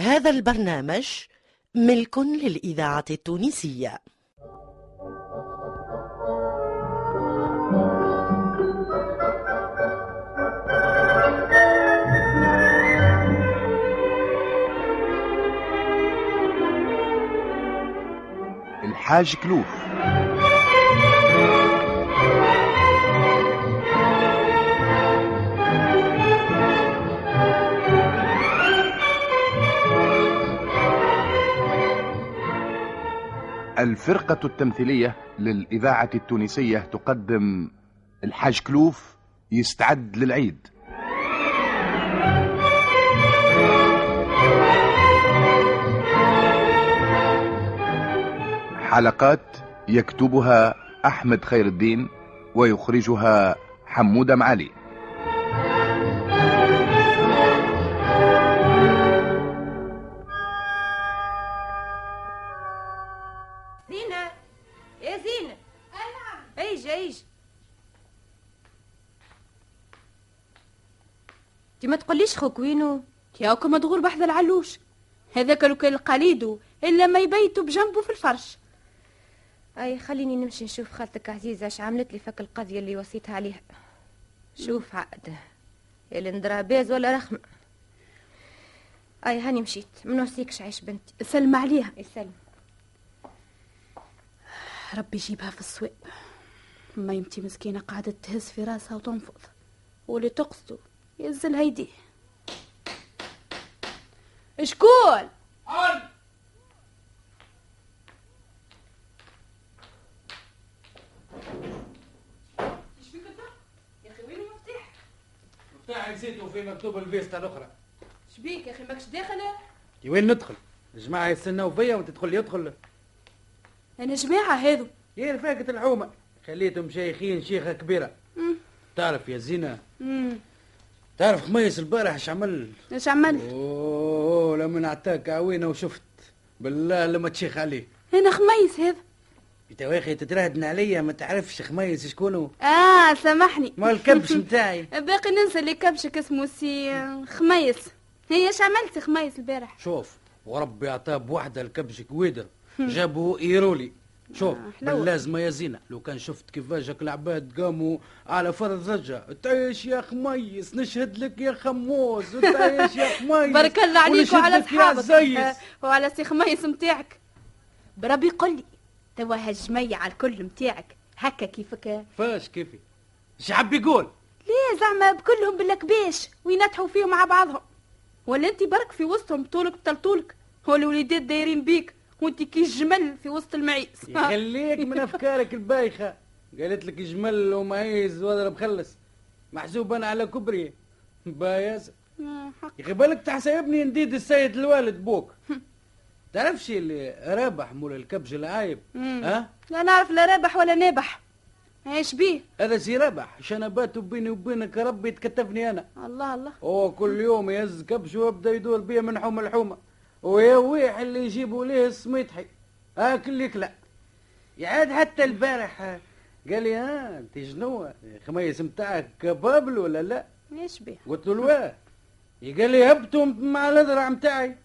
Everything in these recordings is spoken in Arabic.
هذا البرنامج ملك للإذاعة التونسية. الحاج كلوف الفرقة التمثيلية للإذاعة التونسية تقدم الحاج كلوف يستعد للعيد. حلقات يكتبها أحمد خير الدين ويخرجها حمودة معالي. انت ما تقوليش خوك وينو ياكو مدغور بحذا العلوش. هذاك لو كان القليدو إلا ما يبيتوا بجنبه في الفرش. أي خليني نمشي نشوف خالتك عزيزة اش عملت لي فك القضية اللي وصيتها عليها شوف عقد اللي ندرى باز ولا رخم. أي هاني مشيت. من نوصيكش عيش بنتي؟ سلم عليها. يسلم ربي يجيبها في السواب ما يمتي مسكينة قاعدة تهز في راسها وتنفض. واللي تقصده ينزلها يديه. شكون؟ مفتاح؟ نسيته في مكتوب الفيستا الأخرى. شبيك يا أخي؟ ماكش داخلة؟ كي وين ندخل؟ الجماعة يستناو فيا وانت تدخل يدخل. أنا جماعة هذو. يا رفاقة الحومة. خليتهم شيخين شيخة كبيرة. مم. تعرف يا زينة؟ امم تعرف خميس البارح اش عمل؟ إيش عملت أوه لما نعطاك عوينة وشفت. بالله لما تشيخ عليه. هنا خميس هذا. إنت يا أخي تتراهدن عليا ما تعرفش خميس شكونه آه سامحني. ما الكبش متاعي باقي ننسى اللي كبشك اسمه سي خميس هي إيش عملت خميس البارح؟ شوف وربي عطاه بوحدة الكبش كويدر جابوا إيرولي. شوف آه،. باللازمة يا زينة. لو كان شفت كيفاش العباد قاموا على فرض زجة تعيش يا خميس نشهد لك يا خموس تعيش يا خميس بارك الله عليك وعلى. آه، وعلى سي خميس متاعك. بربي قل لي توا هالجميع الكل متاعك. هكا كيفك؟ فاش كيفي؟ حاب يقول؟ ليه زعما بكلهم بالكباش وينتحوا فيهم مع بعضهم. ولا انت برك في وسطهم طولك بطلطولك. هو الوليدات دايرين بيك. وانت كي الجمل في وسط المعيز يخليك من أفكارك البايخة. قالت لك جمل ومعيز وأضرب خلص. محسوب أنا على كبري. بايز آه،. يا أخي بالك تحسبني نديد السيد الوالد بوك. تعرفش اللي رابح مول الكبش العايب. ها؟ لا نعرف لا رابح ولا نابح. إيش بيه؟ هذا سي رابح. شنباته بيني وبينك ربي يتكتفني أنا. الله الله. هو كل يوم يهز كبش ويبدا يدور بيا من حومه لحومه ويا ويح اللي يجيبوا ليه السميطحي آكل لك لا. يعاد حتى البارح آه، قال لي ها أنت شنو؟ خميس متاعك كبابل ولا لا؟ إيش بيه قلت له الواه. قال لي هبتوا مع الأذرع متاعي.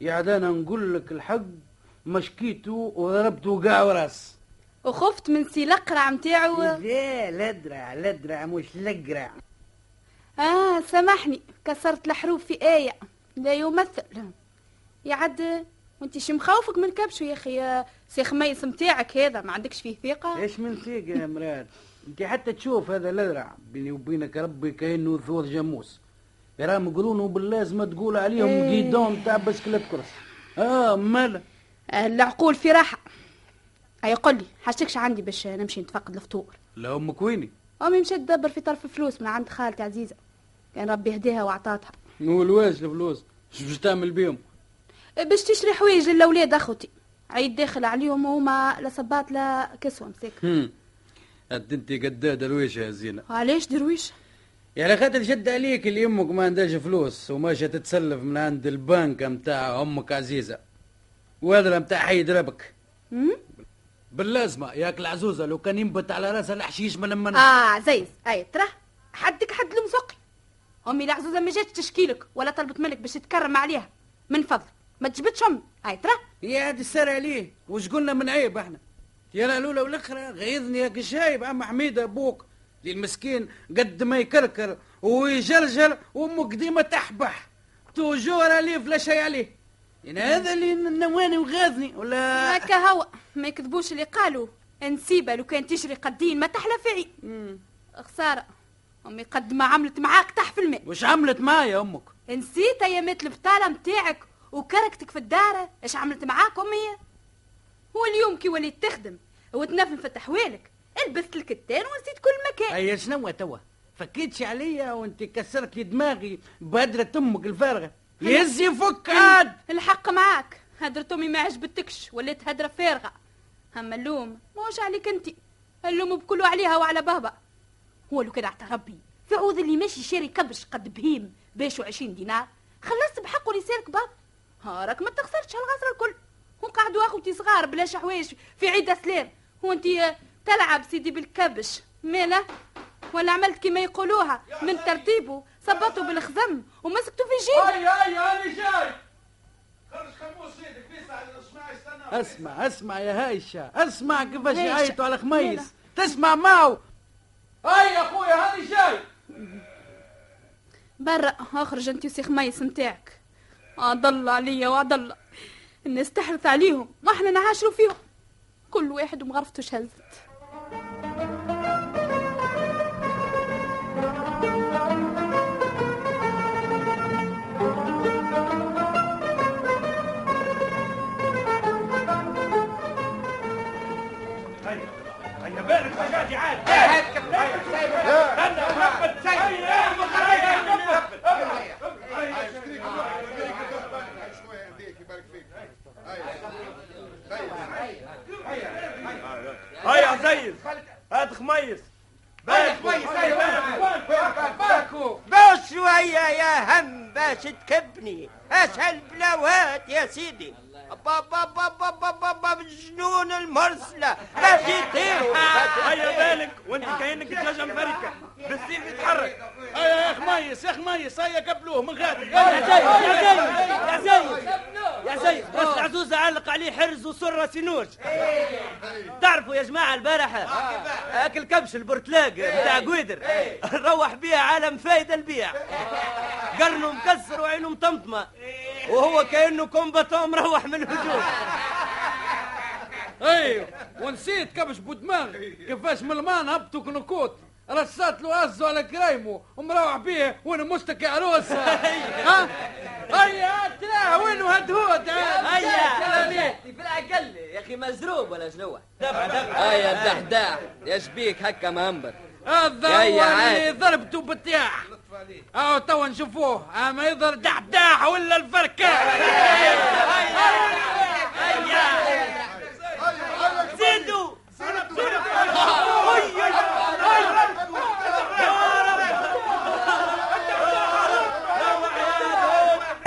يا أنا نقول لك الحق مشكيته وضربته قاع وراس. وخفت من سي القرع متاعو. لا الأذرع الأذرع مش الأقرع. آه سامحني كسرت الحروف في آية. لا يمثل. يعد وانت شي مخوفك من كبشو يا أخي؟ يا سي خميس متاعك هذا ما عندكش فيه ثقة؟ إيش من ثقة يا مراد؟ أنت حتى تشوف هذا الأذرع بيني وبينك ربي كأنه ثور جاموس. راهم يقولونه باللازمة تقول عليهم إيه. جيدون تاع بسكليت كرس. آه مالا آه، العقول في راحة. أي قل لي حاجتكش عندي باش نمشي نتفقد الفطور. لا أمك ويني أمي مشات تدبر في طرف فلوس من عند خالتي عزيزة. كان ربي هديها وعطاتها نقول واش الفلوس؟ إيش باش تعمل بيهم؟ باش تشري حوايج للأولاد أخوتي. عيد داخل عليهم وهما لا صباط لا كسوة مساك هم. انت قداد الويش يا زينة. علاش درويش يعني خاطر شد عليك اللي أمك ما عندهاش فلوس وماشية تتسلف من عند البنك متاع أمك عزيزة. وهذا متاع حيد ربك. مم؟ باللازمة. ياك العزوزة لو كان ينبت على راسها الحشيش من من. آه زيز. أي ترى. حدك حد المسقي أمي العزوزة ما جاتش تشكيلك ولا طلبت منك باش تتكرم عليها. من فضلك. ما تجبدش امي هاي ترى. يا عاد السر عليه وش قلنا من عيب إحنا؟ يا الأولى والأخرى غيظني يا شايب عم حميد أبوك دي المسكين قد ما يكركر ويجرجر وامك ديما تحبح. توجور عليه فلا شيء عليه. يعني هذا اللي نواني وغاذني ولا هكا هو. ما يكذبوش اللي قالوا. نسيبه لو كان تجري قدين ما تحلى فيعي مم. خسارة. أمي قد ما عملت معاك تحت في الماء وش عملت معايا أمك؟ نسيت أيامات البطالة متاعك. وكركتك في الدار إيش عملت معاك أمي؟ هو اليوم كي وليت تخدم وتنفن في تحوالك لبست الكتان ونسيت كل مكان. أي شنو توا؟ فكيتش عليا وانت كسرت لي دماغي بهدرة أمك الفارغة. يهز يفك عاد. الحق معاك. هدرة أمي ما عجبتكش وليت هدرة فارغة. أما اللوم موش عليك أنت. اللوم بكله عليها وعلى بابا. هو لو كان ربي. في عوض اللي ماشي شاري كبش قد بهيم باشو عشرين دينار. خلصت بحقه لسانك بابا. ها راك ما تخسرتش هالغسرة الكل. وقعدوا أخوتي صغار بلاش حوايج في عيد سلام وأنت تلعب سيدي بالكبش. ماله ولا عملت كما يقولوها. من ترتيبه صبطوا بالخزم ومسكته في جيبه. هاي هاي هاني جاي. خرج خموس يدك بيسع اسمع اسمع اسمع يا هايشة اسمع كيفاش. يعيطوا على. خميس تسمع معه هاي يا اخويا هاني جاي. برا أخرج أنت وسي خميس نتاعك. أضل عليا وأضل. الناس تحرث عليهم. وإحنا نعاشروا فيهم. كل واحد ومغرفته شهزت زيد يا زيد يا زيد بس العزوز علق عليه حرز وسرة سنوج. تعرفوا يا جماعة البارحة أكل كبش البرتلاق بتاع قويدر. روح بيها عالم فايدة البيع. قرنه مكسر وعينه مطمطمة. وهو كأنه كومباتون مروح من الهجوم. أيوه ونسيت كبش بودمان كيفاش من المان هبطوا كنكوت رصات له عزو على كرايمو ومروح بيه وأنا مشتكي عروسة. ها؟ هيا تراه وينو هدهود؟ هيا. في العقل يا أخي مزروب ولا شنو؟ دفع دفع. هيا الدحداح. يا شبيك هكا مهمبر هذا هو اللي. ضربته بالتياح اهو توا نشوفوه. أما يظهر دحداح ولا الفركاح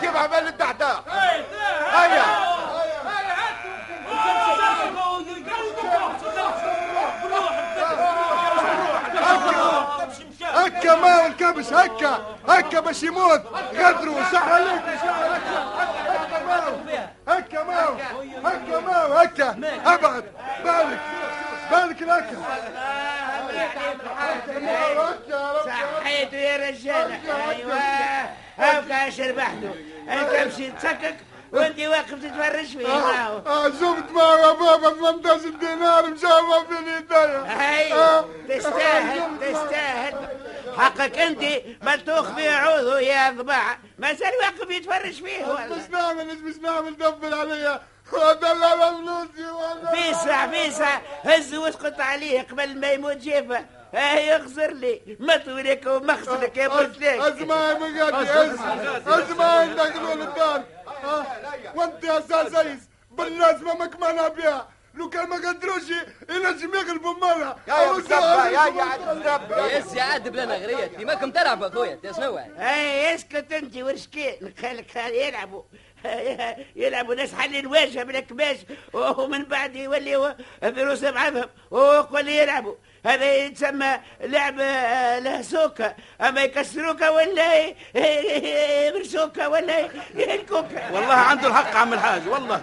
كيف عمل الدحداح هيا. هكا ما الكبش هكا. هكا باش يموت. غدروا صح عليك. هكا ماو هكا ماو هكا. أبعد. بالك. بالك هكا صحيتوا يا رجالة أيوه. هاكا شربحتوا أنت مشي تسكك وأنت واقف تتفرج فيه. آه زبط يا بابا 18 دينار مشابه في يديا هاي آه. تستاهل تستاهل. حقك أنت ملتوخ في عوضه يا ضباع ما زال واقف يتفرج فيه. والله مش نعمل مش نعمل دبل عليا. ودلع فلوسي ودلع بيسع بيسع هز واسقط عليه قبل ما يموت جيفه آه يخسر لي. مطولك ومخسرك يا بقاتي اسمعي اسمعي عندك ذول الدار آه، وانت يا أستاذ سيس باللازمه مكمنها بها لو كان ما قدروش ينجم يغلبوا مرة يا يا مزبة، يا يا عاد يس يا عاد بلنا غريت ماكم تلعبوا أخويا يا شنو اي اسكت انت ورشكين خليك يلعبوا. يلعبوا ناس حل الواجهه بالكباش ومن بعد يولي فلوس معهم وقول يلعبوا. هذا يتسمى لعب آه، له سوكا أما يكسروك ولا ي- يمرسوك ولا يهلكوك. والله عنده الحق عم الحاج والله.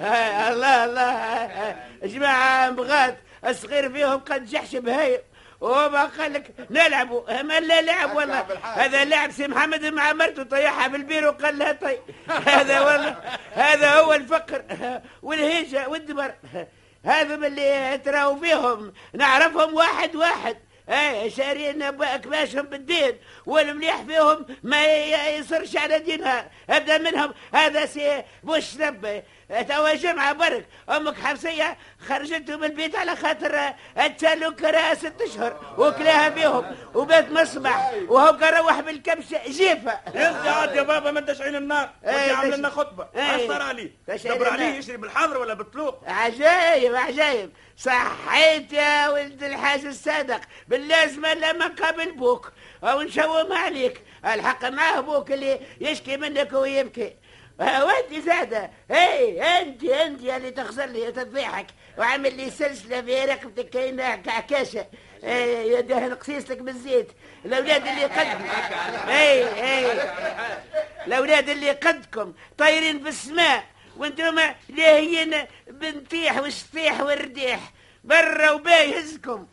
آه، الله الله آه، جماعة بغات الصغير فيهم قد جحش بهايم. وما قال لك نلعبوا. ما لا لعب والله. هذا لعب سي محمد مع مرته طيحها بالبير وقال لها طي. هذا والله. هذا هو الفقر. والهيجة والدبر. هذا من اللي تراو فيهم. نعرفهم واحد واحد. اي شارين اكباشهم بالدين. والمليح فيهم ما يصرش على دينها. أبدأ منهم. هذا سي بوش نبي توا جمعة برك. أمك حفصية خرجته من البيت على خاطر اتسالوا كراها ست اشهر وكلاها بيهم وبات مصبح وهو كروح بالكبشة. جيفة. يرجع عاد يا بابا ما انتش عين النار. إيه، ودي عامل لنا خطبة. إيه، أثر عليه تشعل دبر عليه. يشري بالحمر ولا بالطلوق. عجايب عجايب. صحيت يا ولد الحاج الصادق. باللازمة لما قابل بوك. أو نشوم عليك. الحق معاه بوك اللي يشكي منك ويبكي. وانت زادة. هي انت انت اللي تخسر لي وتضيحك وعامل لي سلسلة في رقبتك كأنها كعكاشة إيه يديه نقصيص لك بالزيت. الأولاد اللي قدكم. اي اي الأولاد اللي قدكم. طايرين في السماء. وأنتم لاهيين بنطيح والشطيح والرديح برا وباي يهزكم.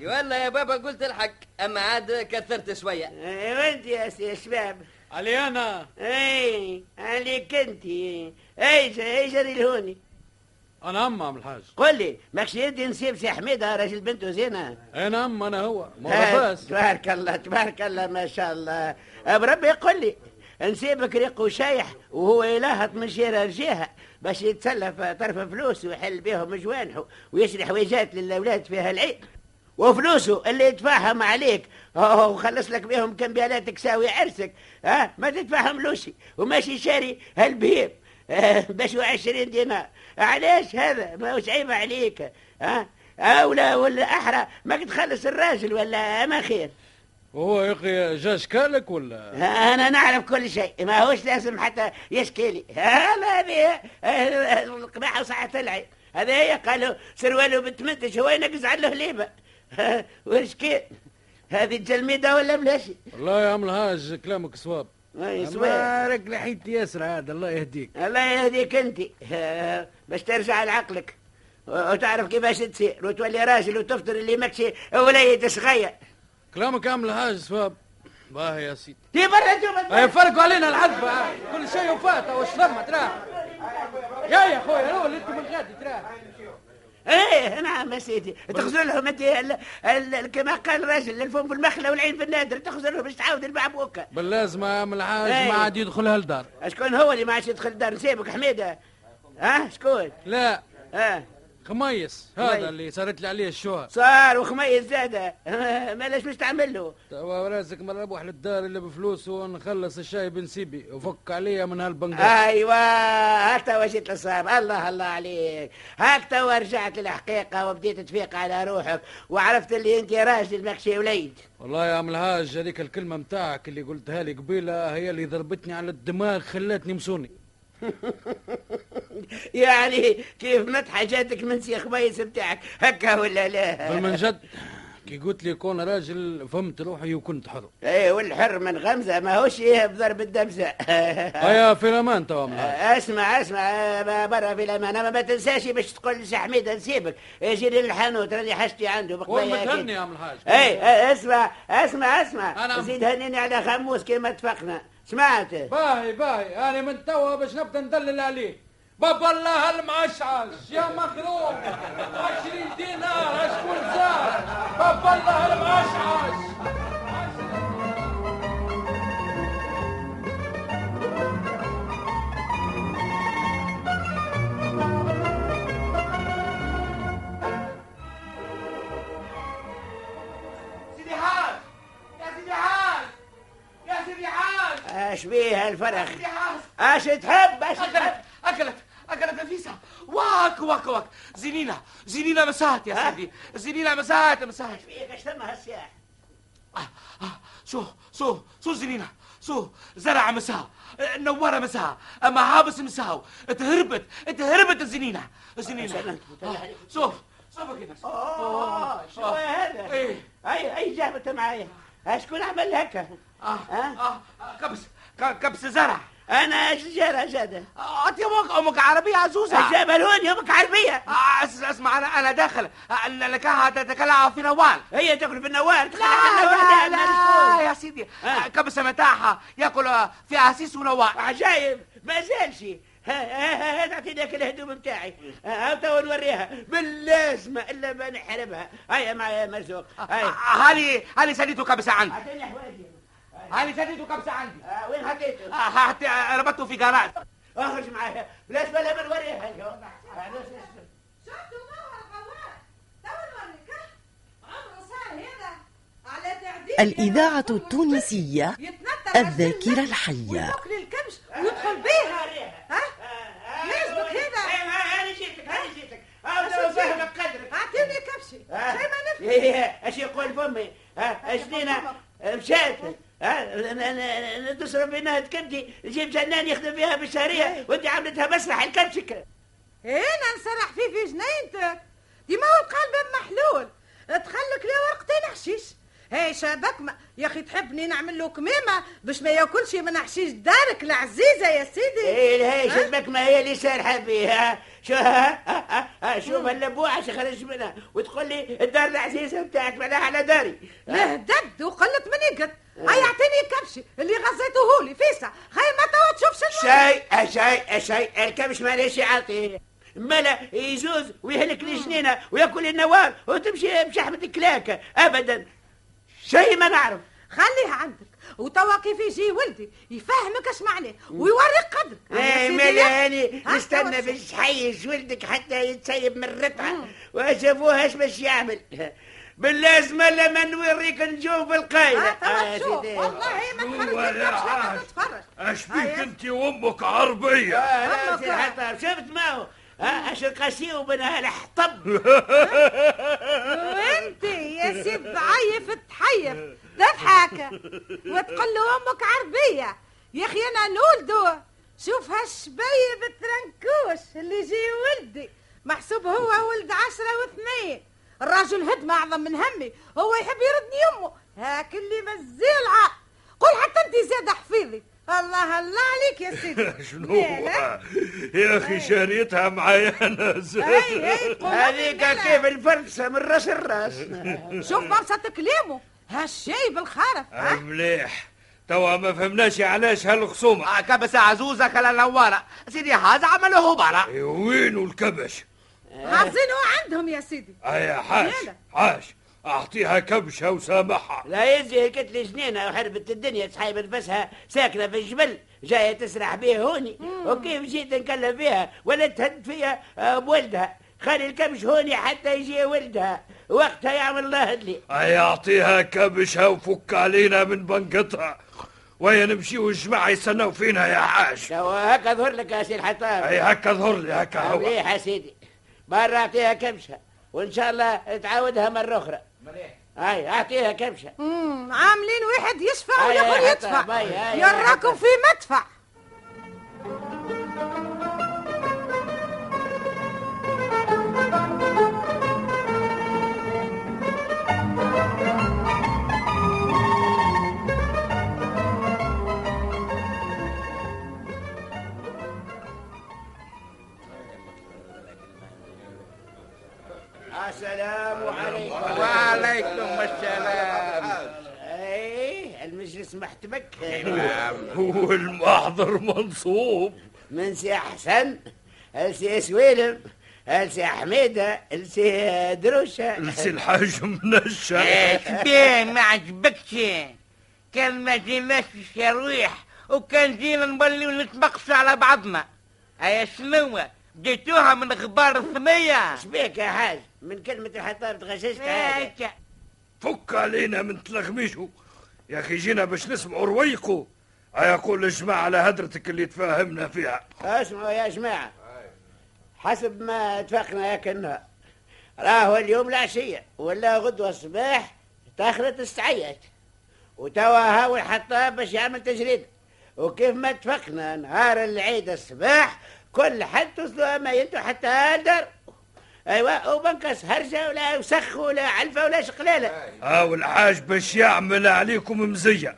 والله يا بابا قلت الحق. أما عاد كثرت شوية. اي وانت يا سي شباب. علي أنا اي عليك انت اي اي جري لهوني أنا ام عم الحاج. قل لي ماكش يدي نسيب سي حميدة راجل بنته زينة. أنا ام أنا هو. ما آه، غفاس تبارك الله تبارك الله ما شاء الله. بربي يقول لي نسيبك ريق وشايح وهو يلاهط من شيرة لجهة باش يتسلف طرف فلوس ويحل بيهم جوانحه ويشري حويجات للأولاد فيها العيد وفلوسه اللي يدفعهم عليك. هو وخلص لك بيهم كمبيالات تساوي عرسك. ها؟ ما تدفعهم لوشي. وماشي شاري هالبهيم باش عشرين دينار. علاش هذا؟ ما هوش عيب عليك. ها؟ أولى ولا أحرى. ما تخلص الراجل ولا ما خير؟ وهو يا أخي جا اشكالك ولا؟ أنا نعرف كل شيء. ما هوش لازم حتى يشكي لي. هذا هذه القباحة وساعة العين. هذا هي قالوا سرواله بتمنتج هو ينقز على ليبه وشكي هذه الجلميده ولا بلاشي والله يا عم الحاج كلامك صواب. راك لحيت ياسر عاد الله يهديك. الله يهديك أنت. باش ترجع لعقلك. وتعرف كيفاش تصير وتولي راجل وتفطر اللي ماكش وليد صغير كلامك يا عم الحاج صواب. باهي يا سيدي. في برا شوف أي فرقوا علينا العذبة آه. كل شيء وفات والشرمة تراه. يا يا خويا اللي أنت من غادي تراه. إيه نعم يا سيدي. تخزر لهم أنت كما قال الراجل الفم في المخله والعين في النادر. تخزر لهم باش تعاود المعبوكه باللازمة يا عم الحاج إيه. ما عاد يدخل هالدار. شكون هو اللي ما عادش يدخل الدار؟ نسيبك حميدة. ها شكون؟ لا. ها. خميس. هذا اللي صارت لي عليه الشهر. صار وخميس زاده. مالاش باش تعمل له؟ توا راسك ما نروح للدار الا بفلوس ونخلص الشاي بنسيبي وفك عليا من هالبنقاش أيوه هاك توا جيت للصواب الله الله عليك. هاك توا رجعت للحقيقة وبديت تفيق على روحك. وعرفت اللي أنت راجل ماكشي وليد. والله يا عم الحاج هذيك الكلمة متاعك اللي قلتها لي قبيلة هي اللي ضربتني على الدماغ خلتني مسوني. يعني كيف مت حاجاتك من سي خميس بتاعك هكا ولا لا؟ من جد كي قلت لي كون راجل فهمت روحي وكنت حر. إيه والحر من غمزة ما هوش إيه بضرب الدمسه هيا في الامان توا اسمع اسمع برا في الامان أما ما تنساش باش تقول لسي حميد نسيبك. يجي للحانوت راني حاجتي عنده بقضايا متهني. يا عم الحاج؟ اي آه، اسمع اسمع اسمع. أنا- زيد هنيني على خموس كيما اتفقنا. سمعت؟ باهي باهي. أنا من توا باش نبدأ ندلل عليه. بابا الله المعشعش يا مخروق عشرين دينار اشكون زار بابا الله المعشعش اش بيه الفرخ؟ اش تحب؟ اش تحب؟ واك واك واك. زنينه زنينه مسات يا؟ سيدي. زنينه مسات مسات بيه اش ثم هالسياح شو شو شو زنينه شو؟ زرع مساء نوارة مساء. أما عابس مساء. تهربت تهربت الزنينه الزنينه آه، شوف شوف كده أوه شو هذا؟ إيه. أي أي جابت معايا اشكون عمل هكا آه؟ آه. كبس كبس زرع. أنا شجره جاده أنت أمك أمك عربية عزوزه جابلوني أمك عربية. آه، أسمع أنا أنا داخل. آه، لكها تتكلم في نوال. هي تأكل في النوار لا لا, لا يا سيدي. آه. آه، متاعها يأكل في عسيس ونوال عجايب. ما زالش ها ها ها ها تعطيني كل الهدوم بتاعي. ها تو نوريها. باللازمه إلا ما نحرمها. هيا معايا مرزوق هيا. هالي هالي سديته كبسه عندي اعطيني حوايجي هالي سديته كبسة عندي. آه، وين حطيته؟ آه، حتى ربطته في جراج أخرج معايا بلاش بلا ما نوريها شفتوا هذا على تعديل الإذاعة التونسية. الذاكرة الحية. الكبش ويدخل بيها. ها؟ يعجبك هذا أنا جيتك أنا جيتك أنا فاهمك قدرك. أعطيني كبشي. آه. شي ما نفهم إيه اش يقول فمي. ها اشنينا مشات ها تصرف بينها تكدي نجيب جنان يخدم فيها بالشهرية وانت عملتها مسرح الكبشك هنا نسرح فيه في جنينتك ديما هو القلب محلول. تخلك لي ورقتين حشيش هاي شابك ما يا أخي تحبني نعمل له كمامة باش ما ياكلش من حشيش دارك العزيزة يا سيدي. إيه هاي ها؟ شبك ما هي اللي سارحة فيها شو ها ها ها شوف اللبوعه خرج منها؟ وتقول لي الدار العزيزة بتاعك معناها على داري. له دد وقلت مني قد هيا اعطيني كبشي اللي غزيته لي فيسا. خير ما توا تشوفش الوجه. شيء شيء شيء الكبش معليش يعطيه ملا يزوز ويهلك لي جنينه ويأكل النوار وتمشي بشحمة كلاكة ابدا. شيء ما نعرف. خليها عندك. وتوا كيف يجي ولدي يفهمك اش معناه ويوريك قدرك. إيه يا- هاني ها، نستنى باش حيش ولدك حتى يتسيب من الرتعة وشافوه اش باش يعمل. باللازمة لما نوريك نجوم توا آه، سيدي. والله ما هو تخرج. تتفرج. أش بيك هيا. أنت وأمك عربية؟ آه، لا، شفت معه ها أش القاسي وبنها الحطب وأنت يا سيد ضعيف تحيف. تضحك وتقول له أمك عربية. يا أخي أنا نولدو. شوف هالشبيب الترنكوش اللي يجي ولدي محسوب هو ولد عشرة واثنين. الراجل هدمة أعظم من همي. هو يحب يردني يمه. هاك اللي مزيلعة قول حتى انت زيادة حفيظي. الله الله عليك يا سيدي. شنو؟ يا أخي شاريتها معايا أنا. قول هذيك كيف الفرصة من رأس الرأس. شوف برصة كلامه هالشي بالخرف ها؟ مليح. توا ما فهمناش علاش هالخصومة. آه، كبس عزوزة كلا نوارة سيدي هذا عمله برا. إيه، وينو الكبش؟ حافظينه عندهم يا سيدي. ايا حاش. حاش. أعطيها كبشة وسامحها. لا يزي قلت لي جنينة وحربت الدنيا صحيب نفسها ساكنة في الجبل جاية تسرح بيه هوني. وكيف جيت نكلم فيها؟ ولا تهد فيها آه، بولدها. خلي الكبش هوني حتى يجي ولدها. وقتها يعمل الله لي أي أعطيها كبشها وفك علينا من بنقتها ويا نمشي والجماعة يستناو فينا يا حاج هكا ظهر لك يا سي الحطاب أي هكا ظهر لي هكا هو. مليح يا سيدي؟ مرة أعطيها كبشة وإن شاء الله تعاودها مرة أخرى. هاي أعطيها كبشة. امم عاملين واحد يشفع ويقول يدفع. يراكم. في مدفع. وعليكم السلام. اي المجلس محتمك. والمحضر منصوب. من سي أحسن السي سويلم السي حميده السي دروشة. لسي الحاج منشا بيه ما عجبكش. كان ما جيناش الشرويح وكان جينا نولي ونتبقسوا على بعضنا. هيا شنو جيتوها من غبار الثنية شبيك يا حاج؟ من كلمة الحطاب تغششت هذا فك علينا من تلغميشو يا أخي جينا باش نسمعوا رويكو. أيقول اجمع على هدرتك اللي تفاهمنا فيها. اسمعوا يا جماعة. حسب ما اتفقنا ياك النهار راهو اليوم العشية ولا غدوة الصباح تخلط السعيات وتوا هاو الحطاب باش يعمل تجريدة وكيف ما اتفقنا نهار العيد الصباح كل حد توصلوا ما ينتو حتى الدار أيوا وبنكس هرجة ولا وسخ ولا علفة ولا شقلالة هاو الحاج باش يعمل عليكم مزية.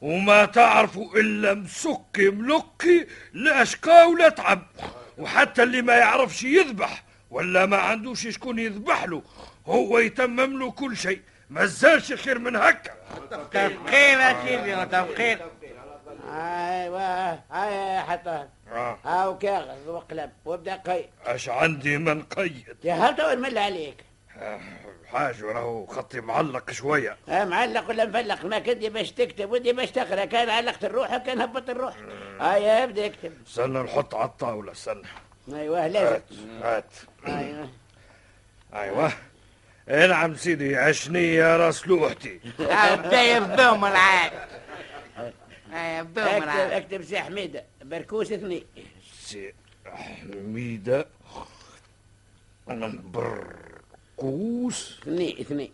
وما تعرفوا إلا مسكي ملقي لا شقا ولا تعب. وحتى اللي ما يعرفش يذبح ولا ما عندوش شكون يذبح له هو يتمم له كل شيء. ما زالش خير من هكا. متفقين يا سيدي؟ ايوا هاي حتى. آه. هاو كاغذ وقلم وابدأ قيد أش عندي من قيد؟ يا هل تو نمل عليك؟ حاج راهو خطي معلق شوية. آه معلق ولا مفلق؟ ما كنت باش تكتب ودي باش تقرأ. كان علقت الروح كان هبط الروح. هيا ابدا اكتب. استنى نحط على الطاولة استنى أيوه لازم. هات أيوه. أيوه. إيه نعم سيدي عشني يا راس لوحتي. بدا يبدوم العاد اكتب العاد أكتب سي حميدة بركوس اثنين. سي حميدة. بركوس اثنين اثنين.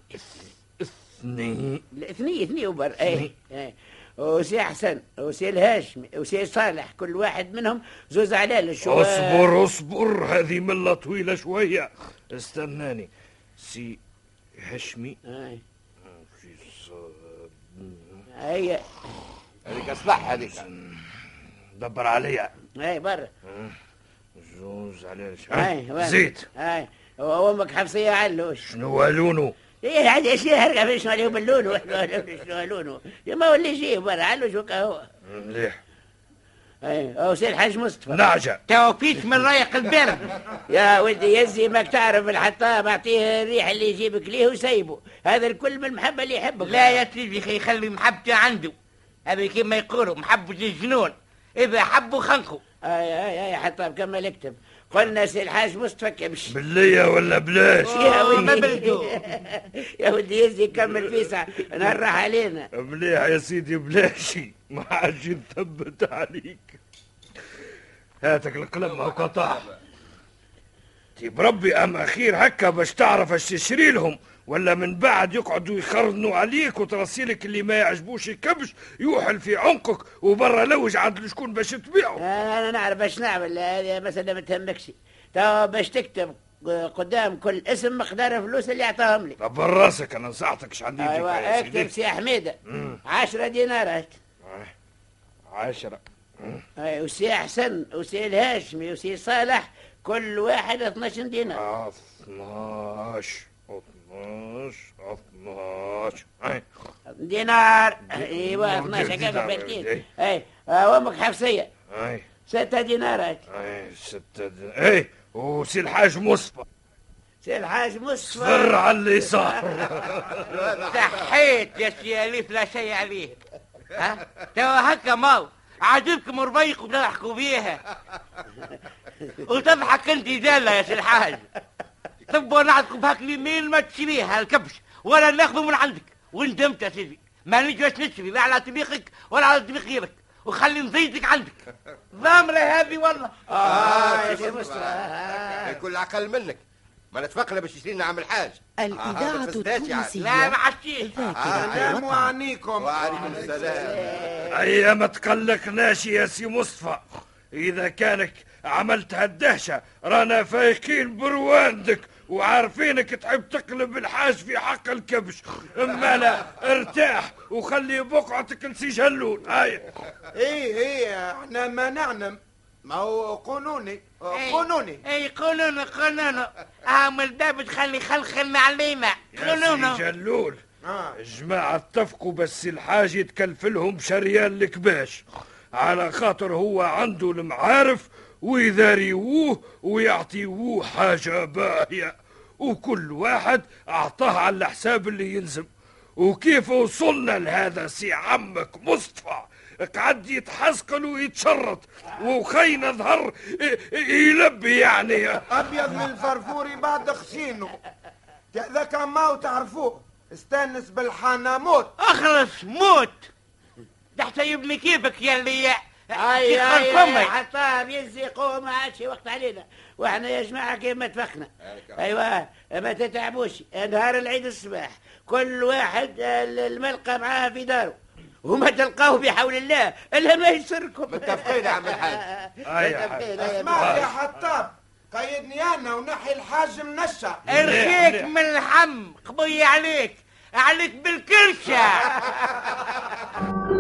اثنين. اثنين اثنين وبر اي اي وسي حسن وسي الهاشمي وسي صالح كل واحد منهم زوز علال شو اصبر اصبر هذه ملة طويلة شوية. استناني. سي هشمي اي سي صاد- هي هذيك اصلح هذيك. دبر عليا. اي برا. زوز على؟ زيت. اي وامك حفصيه علوش شنو لونه إيه هذا شيء هرقة في شنو اللي هو باللون شنو لونه يا ما ولي شيء برا. علوش وكهو مليح. اي أو سي الحاج مصطفى. نعجة توفيت من رايق البرد يا ولدي يزي ماك تعرف الحطاب أعطيه الريح اللي يجيبك ليه وسيبه هذا الكل من المحبة اللي يحبك. لا يا سيدي خي يخلي محبته عنده. هذا كما يقولوا محبة الجنون إذا حبوا خنقوا أي أي أي حطاب كمل اكتب. قلنا سي الحاج مصطفى كمش باللية ولا بلاش؟ يا بلدو يا ولدي يزي كمل فيسع نهرح علينا. مليح يا سيدي بلاشي. ما عادش نثبت عليك. هاتك القلم ما قطع. تيب ربي أم أخير هكا باش تعرف اش تشري لهم. ولا من بعد يقعدوا يخرنوا عليك وترسيلك اللي ما يعجبوش الكبش يوحل في عنقك وبرا لوج عند شكون باش تبيعه. أنا نعرف باش نعمل. هذه مسألة ما تهمكش. تو باش تكتب قدام كل اسم مقدار الفلوس اللي اعطاهم لي. طب راسك أنا نصحتك اش عندي يا اكتب سي حميده مم. عشرة دينارات. عشرة. أي وسي حسن وسي الهاشمي وسي صالح كل واحد 12 دينار. 12 12 12 هاي دينار. أيوه 12 كيف دينار. بالكين أي وامك حفصيه هاي ستة دينارات هاي ستة دين... إيه وسي الحاج مصطفى. سي الحاج مصطفى. صفر على اليسار تحيت يا سياليف لا شيء عليه. ها؟ توا هكا ماو. عاجبكم ربيق وتضحكوا بيها. وتضحك أنت دالة يا سي الحاج. تبغوا نعطيكم بهاك اليمين ما تشريها الكبش ولا ناخذه من عندك. وندمت يا سيدي. ما نجي باش نشري لا على طبيخك ولا على طبيخ غيرك. وخلي نزيدك عندك. ضامرة هذه والله. آه يا سي مصطفى. الكل أقل منك. ما نتفقنا باش يشري لنا عم الحاج الإذاعة ما تفسداش يعني. التونسية لا ما عشتيش ذاكرة السلام عليكم وعليكم. السلام. أي ما تقلقناش يا سي مصطفى. إذا كانك عملت هالدهشة رانا فايقين برواندك وعارفينك تحب تقلب الحاج في حق الكبش. اما لا ارتاح وخلي بقعتك لسي جلول هاي. إيه إيه إحنا ما نعلم ما هو قانوني قانوني إي قولون قولون عامل الباب تخلي خلخلنا علينا. يا قولون سي جلول. آه. الجماعة اتفقوا بس الحاج يتكلفلهم شريان الكباش. على خاطر هو عنده المعارف ويذاريوه ويعطيوه حاجة باهية. وكل واحد أعطاه على الحساب اللي يلزم. وكيف وصلنا لهذا سي عمك مصطفى؟ قعد يتحسقل ويتشرط. وخينا ظهر يلبي يعني. أبيض من الفرفوري بعد خشينه. ذاك ما تعرفوه استأنس بالحانة موت. أخلص موت. تحت يبني كيفك يا اللي آي آي. حطام يزي قوم ما عادش وقت علينا. وإحنا يا جماعة كيف ما اتفقنا. أيوه ما تتعبوش. نهار العيد الصباح كل واحد الملقى معاه في داره. وما تلقاه بحول الله إلا ما يسركم. متفقين يا عم الحاج. متفقين أسمع يا حطاب قيدني أنا ونحي الحاج منشا ارخيك من الحم قبي عليك عليك بالكرشة.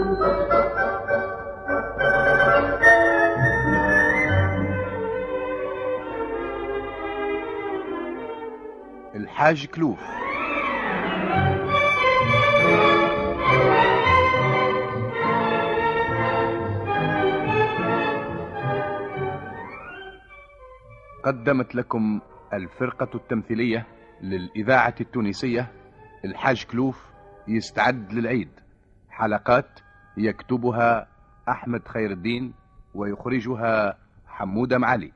الحاج كلوف قدمت لكم الفرقة التمثيلية للإذاعة التونسية. الحاج كلوف يستعد للعيد. حلقات يكتبها أحمد خير الدين ويخرجها حمودة معالي.